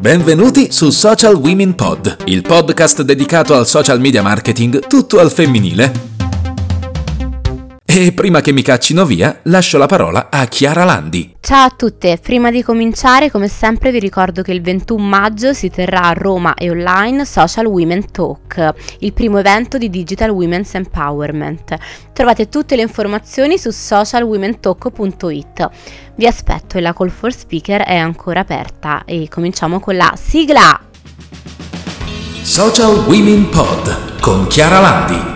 Benvenuti su Social Women Pod, il podcast dedicato al social media marketing tutto al femminile. E prima che mi caccino via, lascio la parola a Chiara Landi. Ciao a tutte, prima di cominciare come sempre vi ricordo che il 21 maggio si terrà a Roma e online Social Women Talk, il primo evento di Digital Women's Empowerment. Trovate tutte le informazioni su socialwomentalk.it. Vi aspetto e la call for speaker è ancora aperta e cominciamo con la sigla! Social Women Pod con Chiara Landi.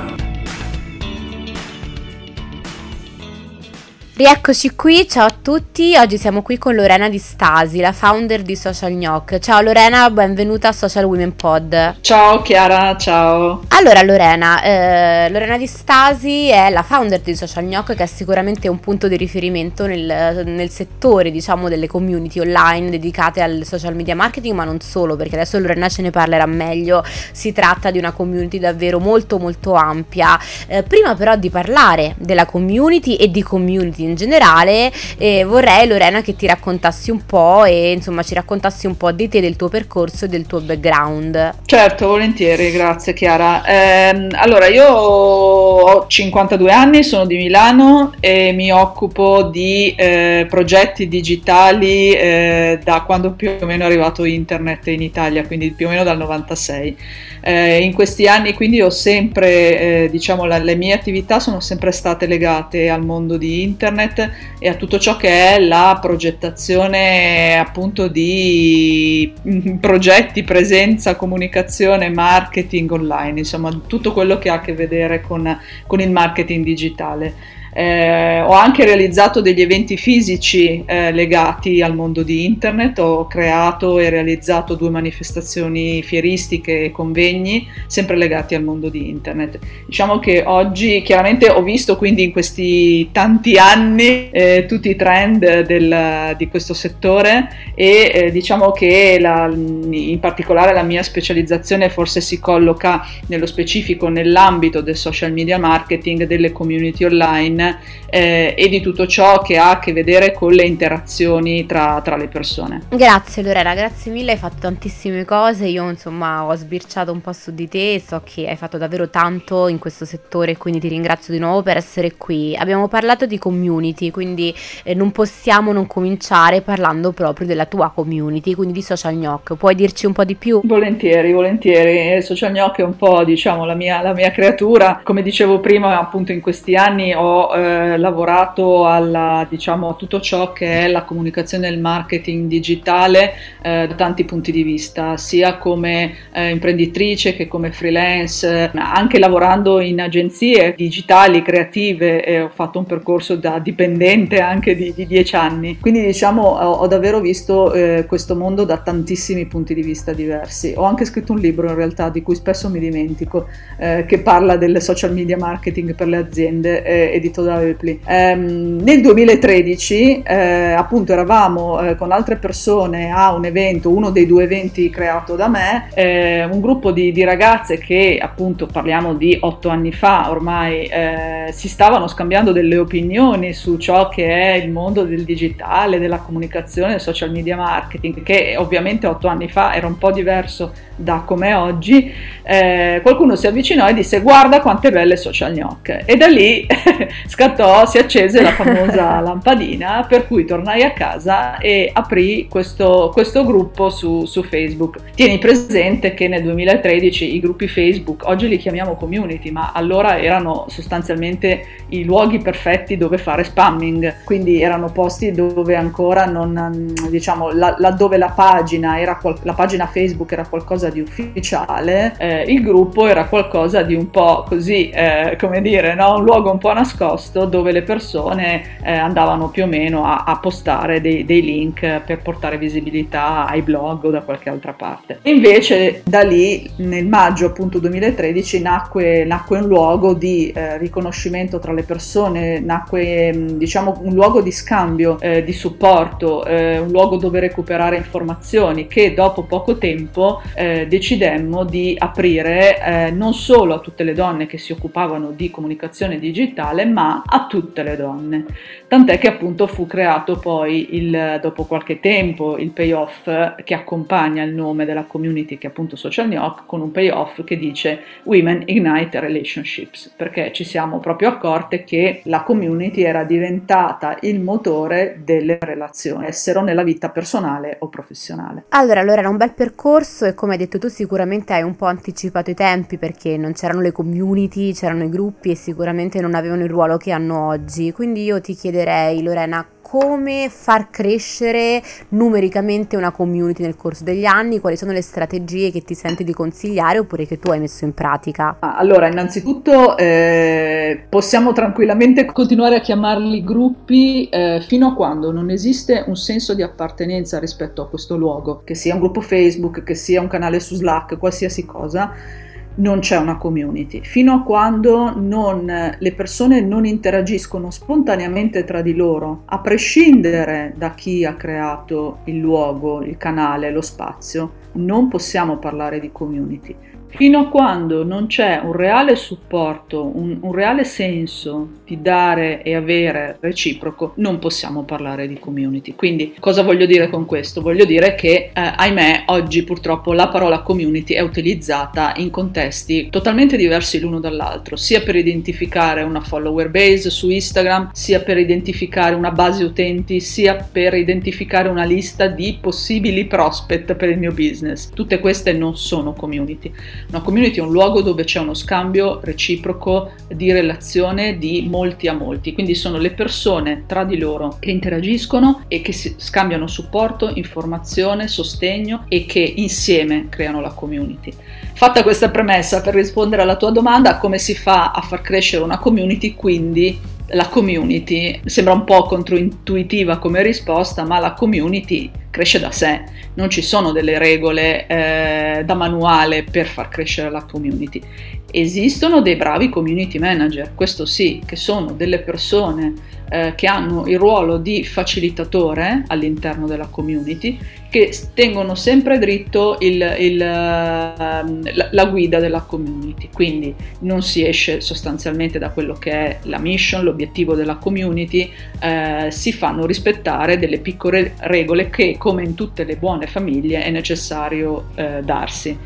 Rieccoci qui, ciao a tutti, oggi siamo qui con Lorena Di Stasi, la founder di Social Gnoc. Ciao Lorena, benvenuta a Social Women Pod. Ciao Chiara, ciao. Allora Lorena, eh, Lorena Di Stasi è la founder di Social Gnoc che è sicuramente un punto di riferimento nel, nel, settore diciamo delle community online dedicate al social media marketing, ma non solo, perché adesso Lorena ce ne parlerà meglio, si tratta di una community davvero molto molto ampia. Eh, prima però di parlare della community e di community in generale e vorrei Lorena che ti raccontassi un po' e insomma ci raccontassi un po' di te, del tuo percorso e del tuo background. Certo, volentieri, grazie Chiara. Eh, allora io ho 52 anni, sono di Milano e mi occupo di eh, progetti digitali eh, da quando più o meno è arrivato internet in Italia, quindi più o meno dal 96. Eh, in questi anni quindi ho sempre, eh, diciamo, la, le mie attività sono sempre state legate al mondo di internet e a tutto ciò che è la progettazione appunto di progetti, presenza, comunicazione, marketing online, insomma tutto quello che ha a che vedere con, con il marketing digitale. Eh, ho anche realizzato degli eventi fisici eh, legati al mondo di internet, ho creato e realizzato due manifestazioni fieristiche e convegni sempre legati al mondo di internet. Diciamo che oggi chiaramente ho visto quindi in questi tanti anni eh, tutti i trend del, di questo settore e eh, diciamo che la, in particolare la mia specializzazione forse si colloca nello specifico nell'ambito del social media marketing, delle community online eh, e di tutto ciò che ha a che vedere con le interazioni tra, tra, le persone. Grazie Lorena, grazie mille, hai fatto tantissime cose, io insomma ho sbirciato un po' su di te, so che hai fatto davvero tanto in questo settore, quindi ti ringrazio di nuovo per essere qui. Abbiamo parlato di community, quindi eh, non possiamo non cominciare parlando proprio della tua community, quindi di Social Gnoc. Puoi dirci un po' di più? Volentieri, volentieri. Social Gnoc è un po' diciamo la mia, la mia creatura. Come dicevo prima, appunto in questi anni ho eh, lavorato alla, diciamo, a tutto ciò che è la comunicazione e il marketing digitale eh, da tanti punti di vista, sia come eh, imprenditrice che come freelance, anche lavorando in agenzie digitali, creative, ho fatto un percorso da dipendente anche di, di dieci anni. Quindi diciamo ho, ho davvero visto eh, questo mondo da tantissimi punti di vista diversi. Ho anche scritto un libro in realtà di cui spesso mi dimentico, eh, che parla del social media marketing per le aziende, eh, edito scritto da Ripley. Ehm, nel 2013 eh, appunto eravamo eh, con altre persone a un evento, uno dei due eventi creato da me, eh, un gruppo di, di, ragazze che appunto parliamo di otto anni fa ormai eh, si stavano scambiando delle opinioni su ciò che è il mondo del digitale, della comunicazione, del social media marketing, che ovviamente otto anni fa era un po' diverso da come oggi, eh, qualcuno si avvicinò e disse guarda quante belle social gnocche e da lì scattò, si accese la famosa lampadina per cui tornai a casa e aprì questo, questo gruppo su, su, Facebook. Tieni presente che nel 2013 i gruppi Facebook, oggi li chiamiamo community, ma allora erano sostanzialmente i luoghi perfetti dove fare spamming, quindi erano posti dove ancora non, diciamo, la, laddove la pagina, era, la pagina Facebook era qualcosa di ufficiale, eh, il gruppo era qualcosa di un po' così, eh, come dire, no? un luogo un po' nascosto dove le persone eh, andavano più o meno a, a postare dei, dei, link per portare visibilità ai blog o da qualche altra parte. Invece da lì, nel maggio appunto 2013, nacque, nacque un luogo di eh, riconoscimento tra le persone, nacque mm, diciamo un luogo di scambio, eh, di supporto, eh, un luogo dove recuperare informazioni che dopo poco tempo eh, decidemmo di aprire eh, non solo a tutte le donne che si occupavano di comunicazione digitale, ma a tutte le donne. Tant'è che appunto fu creato poi il, dopo qualche tempo il payoff che accompagna il nome della community che è appunto Social Knock con un payoff che dice Women Ignite Relationships perché ci siamo proprio accorte che la community era diventata il motore delle relazioni, essero nella vita personale o professionale. Allora, allora era un bel percorso e come hai detto tu sicuramente hai un po' anticipato i tempi perché non c'erano le community, c'erano i gruppi e sicuramente non avevano il ruolo che hanno oggi. Quindi io ti chiederei, Lorena, come far crescere numericamente una community nel corso degli anni, quali sono le strategie che ti senti di consigliare oppure che tu hai messo in pratica? Ah, allora, innanzitutto eh, possiamo tranquillamente continuare a chiamarli gruppi eh, fino a quando non esiste un senso di appartenenza rispetto a questo luogo, che sia un gruppo Facebook, che sia un canale su Slack, qualsiasi cosa non c'è una community. Fino a quando non, le persone non interagiscono spontaneamente tra di loro, a prescindere da chi ha creato il luogo, il canale, lo spazio, non possiamo parlare di community. Fino a quando non c'è un reale supporto, un, un, reale senso di dare e avere reciproco, non possiamo parlare di community. Quindi cosa voglio dire con questo? Voglio dire che, eh, ahimè, oggi purtroppo la parola community è utilizzata in contesti totalmente diversi l'uno dall'altro, sia per identificare una follower base su Instagram, sia per identificare una base utenti, sia per identificare una lista di possibili prospect per il mio business. Tutte queste non sono community. Una community è un luogo dove c'è uno scambio reciproco di relazione di molti a molti, quindi sono le persone tra di loro che interagiscono e che scambiano supporto, informazione, sostegno e che insieme creano la community. Fatta questa premessa per rispondere alla tua domanda, come si fa a far crescere una community? Quindi la community sembra un po' controintuitiva come risposta, ma la community cresce da sé, non ci sono delle regole eh, da manuale per far crescere la community. Esistono dei bravi community manager, questo sì, che sono delle persone eh, che hanno il ruolo di facilitatore all'interno della community, che tengono sempre dritto il, il, ehm, la, la, guida della community. Quindi non si esce sostanzialmente da quello che è la mission, l'obiettivo della community, eh, si fanno rispettare delle piccole regole che, come in tutte le buone famiglie, è necessario eh, darsi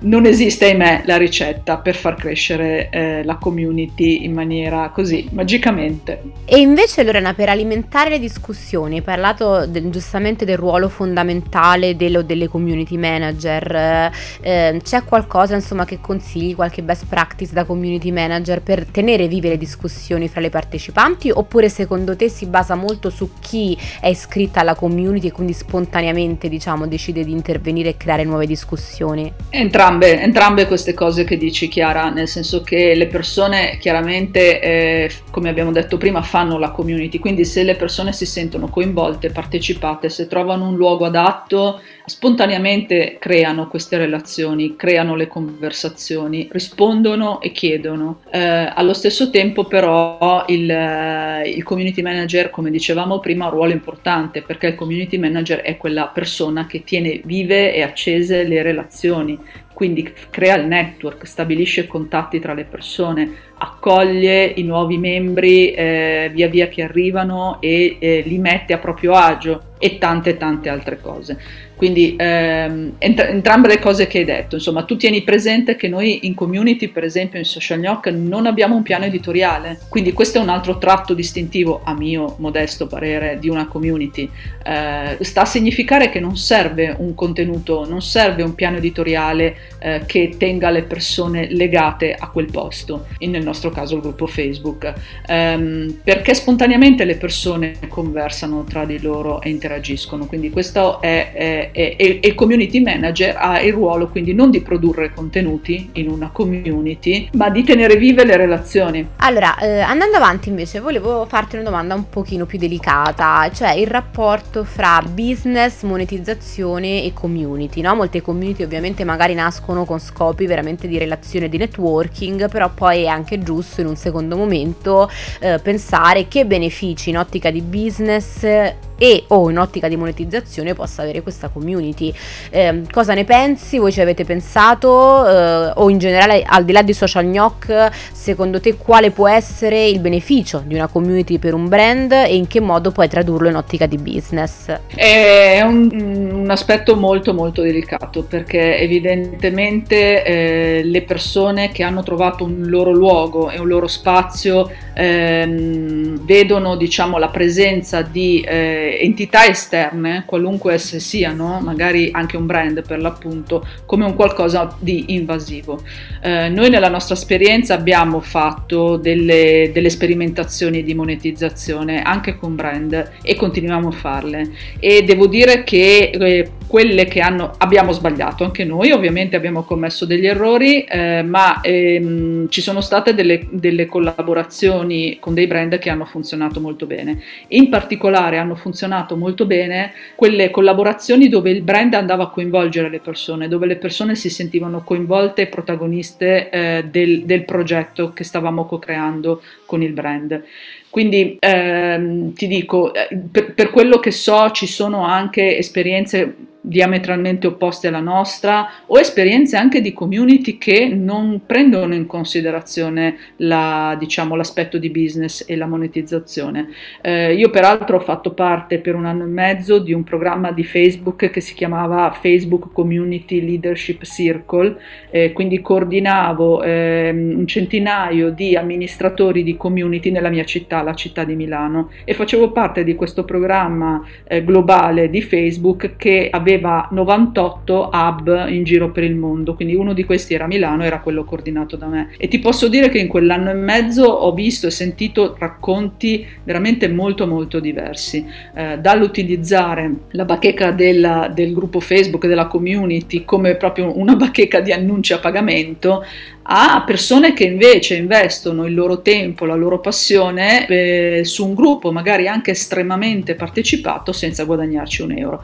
non esiste, ahimè, la ricetta per far crescere eh, la community in maniera così, magicamente. E invece, Lorena, per alimentare le discussioni, hai parlato de- giustamente del ruolo fondamentale dello, delle community manager. Eh, c'è qualcosa, insomma, che consigli, qualche best practice da community manager per tenere vive le discussioni fra le partecipanti? Oppure secondo te si basa molto su chi è iscritta alla community e quindi spontaneamente, diciamo, decide di intervenire e creare nuove discussioni? Entrambi entrambe, entrambe, queste cose che dici Chiara, nel senso che le persone chiaramente, eh, come abbiamo detto prima, fanno la community, quindi se le persone si sentono coinvolte, partecipate, se trovano un luogo adatto, spontaneamente creano queste relazioni, creano le conversazioni, rispondono e chiedono. Eh, allo stesso tempo però il, eh, il community manager, come dicevamo prima, ha un ruolo importante perché il community manager è quella persona che tiene vive e accese le relazioni, quindi crea il network, stabilisce contatti tra le persone, accoglie i nuovi membri eh, via via che arrivano e eh, li mette a proprio agio e tante tante altre cose. Quindi ehm, ent- entrambe le cose che hai detto, insomma, tu tieni presente che noi in community, per esempio in Social Knock, non abbiamo un piano editoriale, quindi questo è un altro tratto distintivo, a mio modesto parere, di una community. Eh, sta a significare che non serve un contenuto, non serve un piano editoriale eh, che tenga le persone legate a quel posto, nel nostro caso il gruppo Facebook, ehm, perché spontaneamente le persone conversano tra di loro e interagiscono, quindi questo è, e, il community manager ha il ruolo quindi non di produrre contenuti in una community, ma di tenere vive le relazioni. Allora, eh, andando avanti invece, volevo farti una domanda un pochino più delicata, cioè il rapporto fra business, monetizzazione e community, no? Molte community ovviamente magari nascono con scopi veramente di relazione di networking, però poi è anche giusto in un secondo momento eh, pensare che benefici in ottica di business e o in ottica di monetizzazione possa avere questa community. Eh, cosa ne pensi? Voi ci avete pensato? Eh, o in generale al di là di social gnoc, secondo te quale può essere il beneficio di una community per un brand e in che modo puoi tradurlo in ottica di business? È un, un aspetto molto molto delicato perché evidentemente eh, le persone che hanno trovato un loro luogo e un loro spazio ehm, vedono diciamo la presenza di eh, entità esterne, qualunque esse siano, magari anche un brand per l'appunto, come un qualcosa di invasivo. Eh, noi nella nostra esperienza abbiamo fatto delle, delle sperimentazioni di monetizzazione anche con brand e continuiamo a farle e devo dire che eh, quelle che hanno, abbiamo sbagliato anche noi, ovviamente abbiamo commesso degli errori, eh, ma ehm, ci sono state delle, delle, collaborazioni con dei brand che hanno funzionato molto bene. In particolare hanno funzionato molto bene quelle collaborazioni dove il brand andava a coinvolgere le persone, dove le persone si sentivano coinvolte e protagoniste eh, del, del progetto che stavamo co-creando con il brand. Quindi ehm, ti dico, eh, per, per, quello che so ci sono anche esperienze diametralmente opposte alla nostra o esperienze anche di community che non prendono in considerazione la, diciamo, l'aspetto di business e la monetizzazione. Eh, io peraltro ho fatto parte per un anno e mezzo di un programma di Facebook che si chiamava Facebook Community Leadership Circle, eh, quindi coordinavo eh, un centinaio di amministratori di community nella mia città, la città di Milano, e facevo parte di questo programma eh, globale di Facebook che aveva aveva 98 hub in giro per il mondo, quindi uno di questi era Milano, era quello coordinato da me. E ti posso dire che in quell'anno e mezzo ho visto e sentito racconti veramente molto molto diversi, eh, dall'utilizzare la bacheca della, del gruppo Facebook, della community, come proprio una bacheca di annunci a pagamento, a persone che invece investono il loro tempo, la loro passione eh, su un gruppo magari anche estremamente partecipato senza guadagnarci un euro.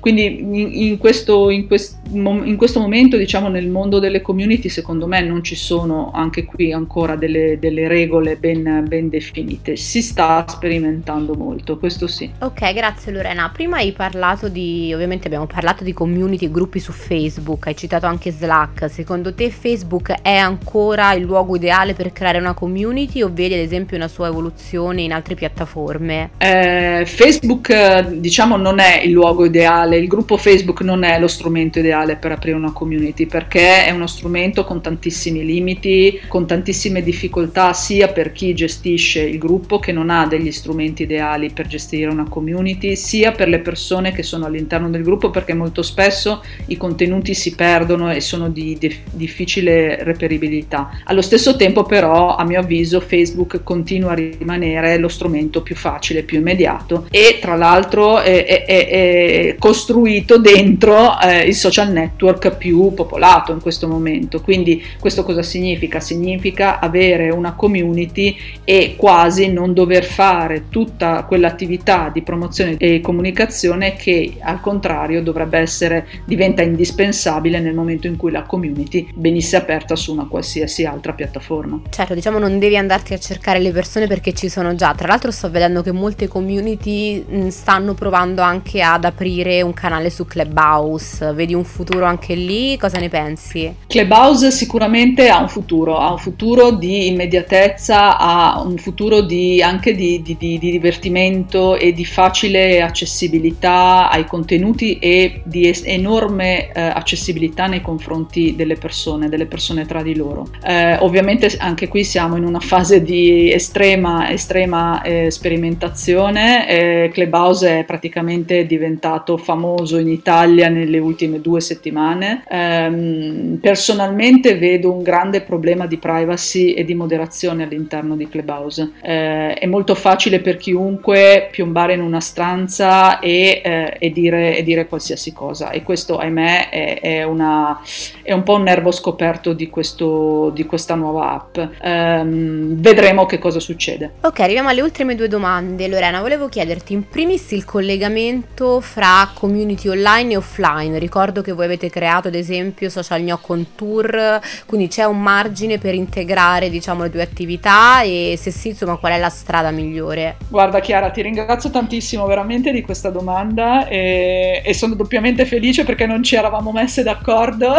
Quindi in, in, questo, in, quest, in, questo, momento, diciamo, nel mondo delle community, secondo me non ci sono anche qui ancora delle, delle regole ben, ben, definite. Si sta sperimentando molto, questo sì. Ok, grazie Lorena. Prima hai parlato di, ovviamente abbiamo parlato di community e gruppi su Facebook, hai citato anche Slack. Secondo te Facebook è ancora il luogo ideale per creare una community o vedi ad esempio una sua evoluzione in altre piattaforme? Eh, Facebook, diciamo, non è il luogo ideale, il gruppo Facebook non è lo strumento ideale per aprire una community perché è uno strumento con tantissimi limiti, con tantissime difficoltà sia per chi gestisce il gruppo che non ha degli strumenti ideali per gestire una community, sia per le persone che sono all'interno del gruppo perché molto spesso i contenuti si perdono e sono di, di difficile reperibilità. Allo stesso tempo però a mio avviso Facebook continua a rimanere lo strumento più facile, più immediato e tra l'altro è, è, è costruito inserito dentro eh, il social network più popolato in questo momento. Quindi questo cosa significa? Significa avere una community e quasi non dover fare tutta quell'attività di promozione e comunicazione che al contrario dovrebbe essere diventa indispensabile nel momento in cui la community venisse aperta su una qualsiasi altra piattaforma. Certo, diciamo non devi andarti a cercare le persone perché ci sono già. Tra l'altro sto vedendo che molte community stanno provando anche ad aprire un canale su Clubhouse? Vedi un futuro anche lì? Cosa ne pensi? Clubhouse sicuramente ha un futuro, ha un futuro di immediatezza, ha un futuro di, anche di, di, di, divertimento e di facile accessibilità ai contenuti e di es- enorme eh, accessibilità nei confronti delle persone, delle persone tra di loro. Eh, ovviamente anche qui siamo in una fase di estrema, estrema eh, sperimentazione, eh, Clubhouse è praticamente diventato famoso in Italia nelle ultime due settimane. Um, personalmente vedo un grande problema di privacy e di moderazione all'interno di Clubhouse. Uh, è molto facile per chiunque piombare in una stanza e, uh, e, dire, e dire, qualsiasi cosa e questo ahimè è, è, una, è, un po' un nervo scoperto di, questo, di questa nuova app. Um, vedremo che cosa succede. Ok, arriviamo alle ultime due domande. Lorena, volevo chiederti in primis il collegamento fra community online online e offline. Ricordo che voi avete creato ad esempio Social Gnocco on Tour, quindi c'è un margine per integrare diciamo le due attività e se sì insomma qual è la strada migliore? Guarda Chiara ti ringrazio tantissimo veramente di questa domanda e, e sono doppiamente felice perché non ci eravamo messe d'accordo.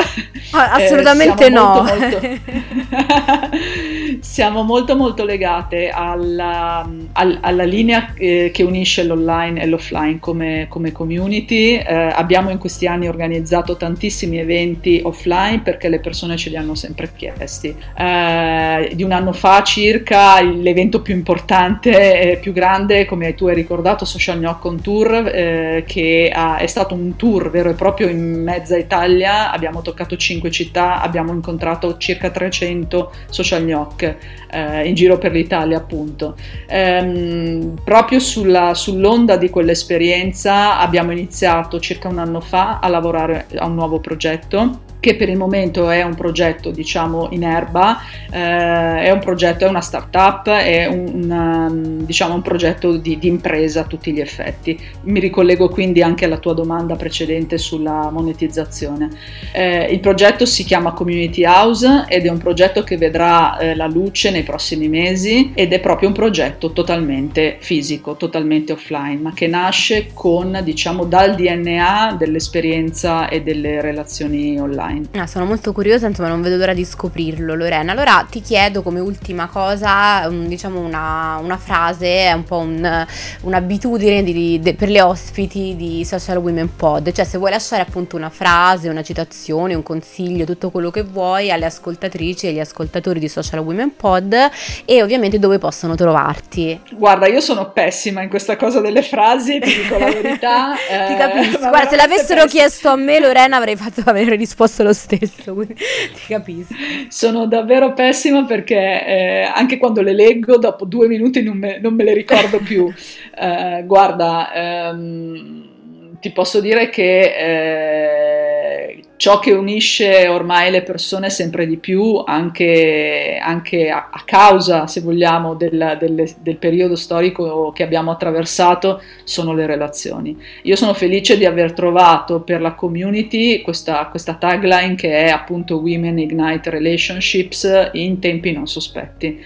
Ah, assolutamente eh, no. Molto, molto siamo molto molto legate alla, alla linea eh, che unisce l'online e l'offline come, come community. Eh, abbiamo in questi anni organizzato tantissimi eventi offline perché le persone ce li hanno sempre chiesti. Eh, di un anno fa circa l'evento più importante e più grande, come tu hai ricordato, Social Gnocco on Tour, eh, che ha, è stato un tour vero e proprio in mezza Italia. Abbiamo toccato cinque città, abbiamo incontrato circa 300 social eh, in giro per l'Italia appunto. Ehm, proprio sulla, sull'onda di quell'esperienza abbiamo iniziato circa un anno fa a lavorare a un nuovo progetto che per il momento è un progetto diciamo in erba, eh, è un progetto, è una startup, è un, una, diciamo, un progetto di, di, impresa a tutti gli effetti. Mi ricollego quindi anche alla tua domanda precedente sulla monetizzazione. Eh, il progetto si chiama Community House ed è un progetto che vedrà eh, la luce nei prossimi mesi ed è proprio un progetto totalmente fisico, totalmente offline, ma che nasce con diciamo dal DNA dell'esperienza e delle relazioni online online. Ah, sono molto curiosa, insomma non vedo l'ora di scoprirlo Lorena. Allora ti chiedo come ultima cosa, um, diciamo una, una, frase, è un po' un, un'abitudine di, di, per le ospiti di Social Women Pod, cioè se vuoi lasciare appunto una frase, una citazione, un consiglio, tutto quello che vuoi alle ascoltatrici e agli ascoltatori di Social Women Pod e ovviamente dove possono trovarti. Guarda, io sono pessima in questa cosa delle frasi, ti dico la verità. ti capisco, eh, guarda se l'avessero pessima. chiesto a me Lorena avrei fatto avere risposto lo stesso, quindi ti capisco. Sono davvero pessima perché eh, anche quando le leggo, dopo due minuti non me, non me le ricordo più. Eh, guarda, ehm, ti posso dire che eh, ciò che unisce ormai le persone sempre di più, anche, anche a, a, causa, se vogliamo, del, del, del, periodo storico che abbiamo attraversato, sono le relazioni. Io sono felice di aver trovato per la community questa, questa tagline che è appunto Women Ignite Relationships in tempi non sospetti.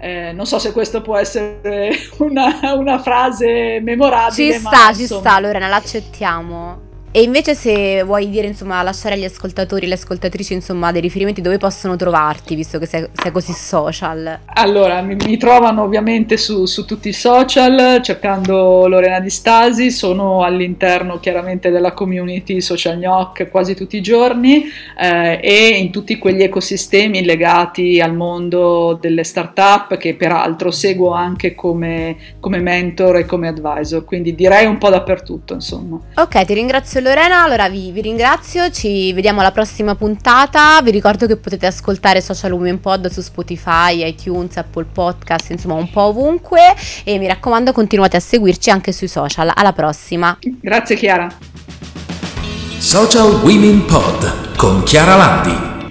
Eh, non so se questo può essere una, una frase memorabile. Ci sta, ci sta, Lorena, l'accettiamo. E invece se vuoi dire, insomma, lasciare agli ascoltatori e le ascoltatrici, insomma, dei riferimenti dove possono trovarti, visto che sei, sei così social. Allora, mi, mi trovano ovviamente su, su, tutti i social, cercando Lorena Di Stasi, sono all'interno chiaramente della community Social Gnoc quasi tutti i giorni eh, e in tutti quegli ecosistemi legati al mondo delle start-up che peraltro seguo anche come, come mentor e come advisor, quindi direi un po' dappertutto, insomma. Ok, ti ringrazio Lorena, allora vi, vi, ringrazio, ci vediamo alla prossima puntata, vi ricordo che potete ascoltare Social Women Pod su Spotify, iTunes, Apple Podcast, insomma un po' ovunque e mi raccomando continuate a seguirci anche sui social, alla prossima. Grazie Chiara. Social Women Pod con Chiara Landi.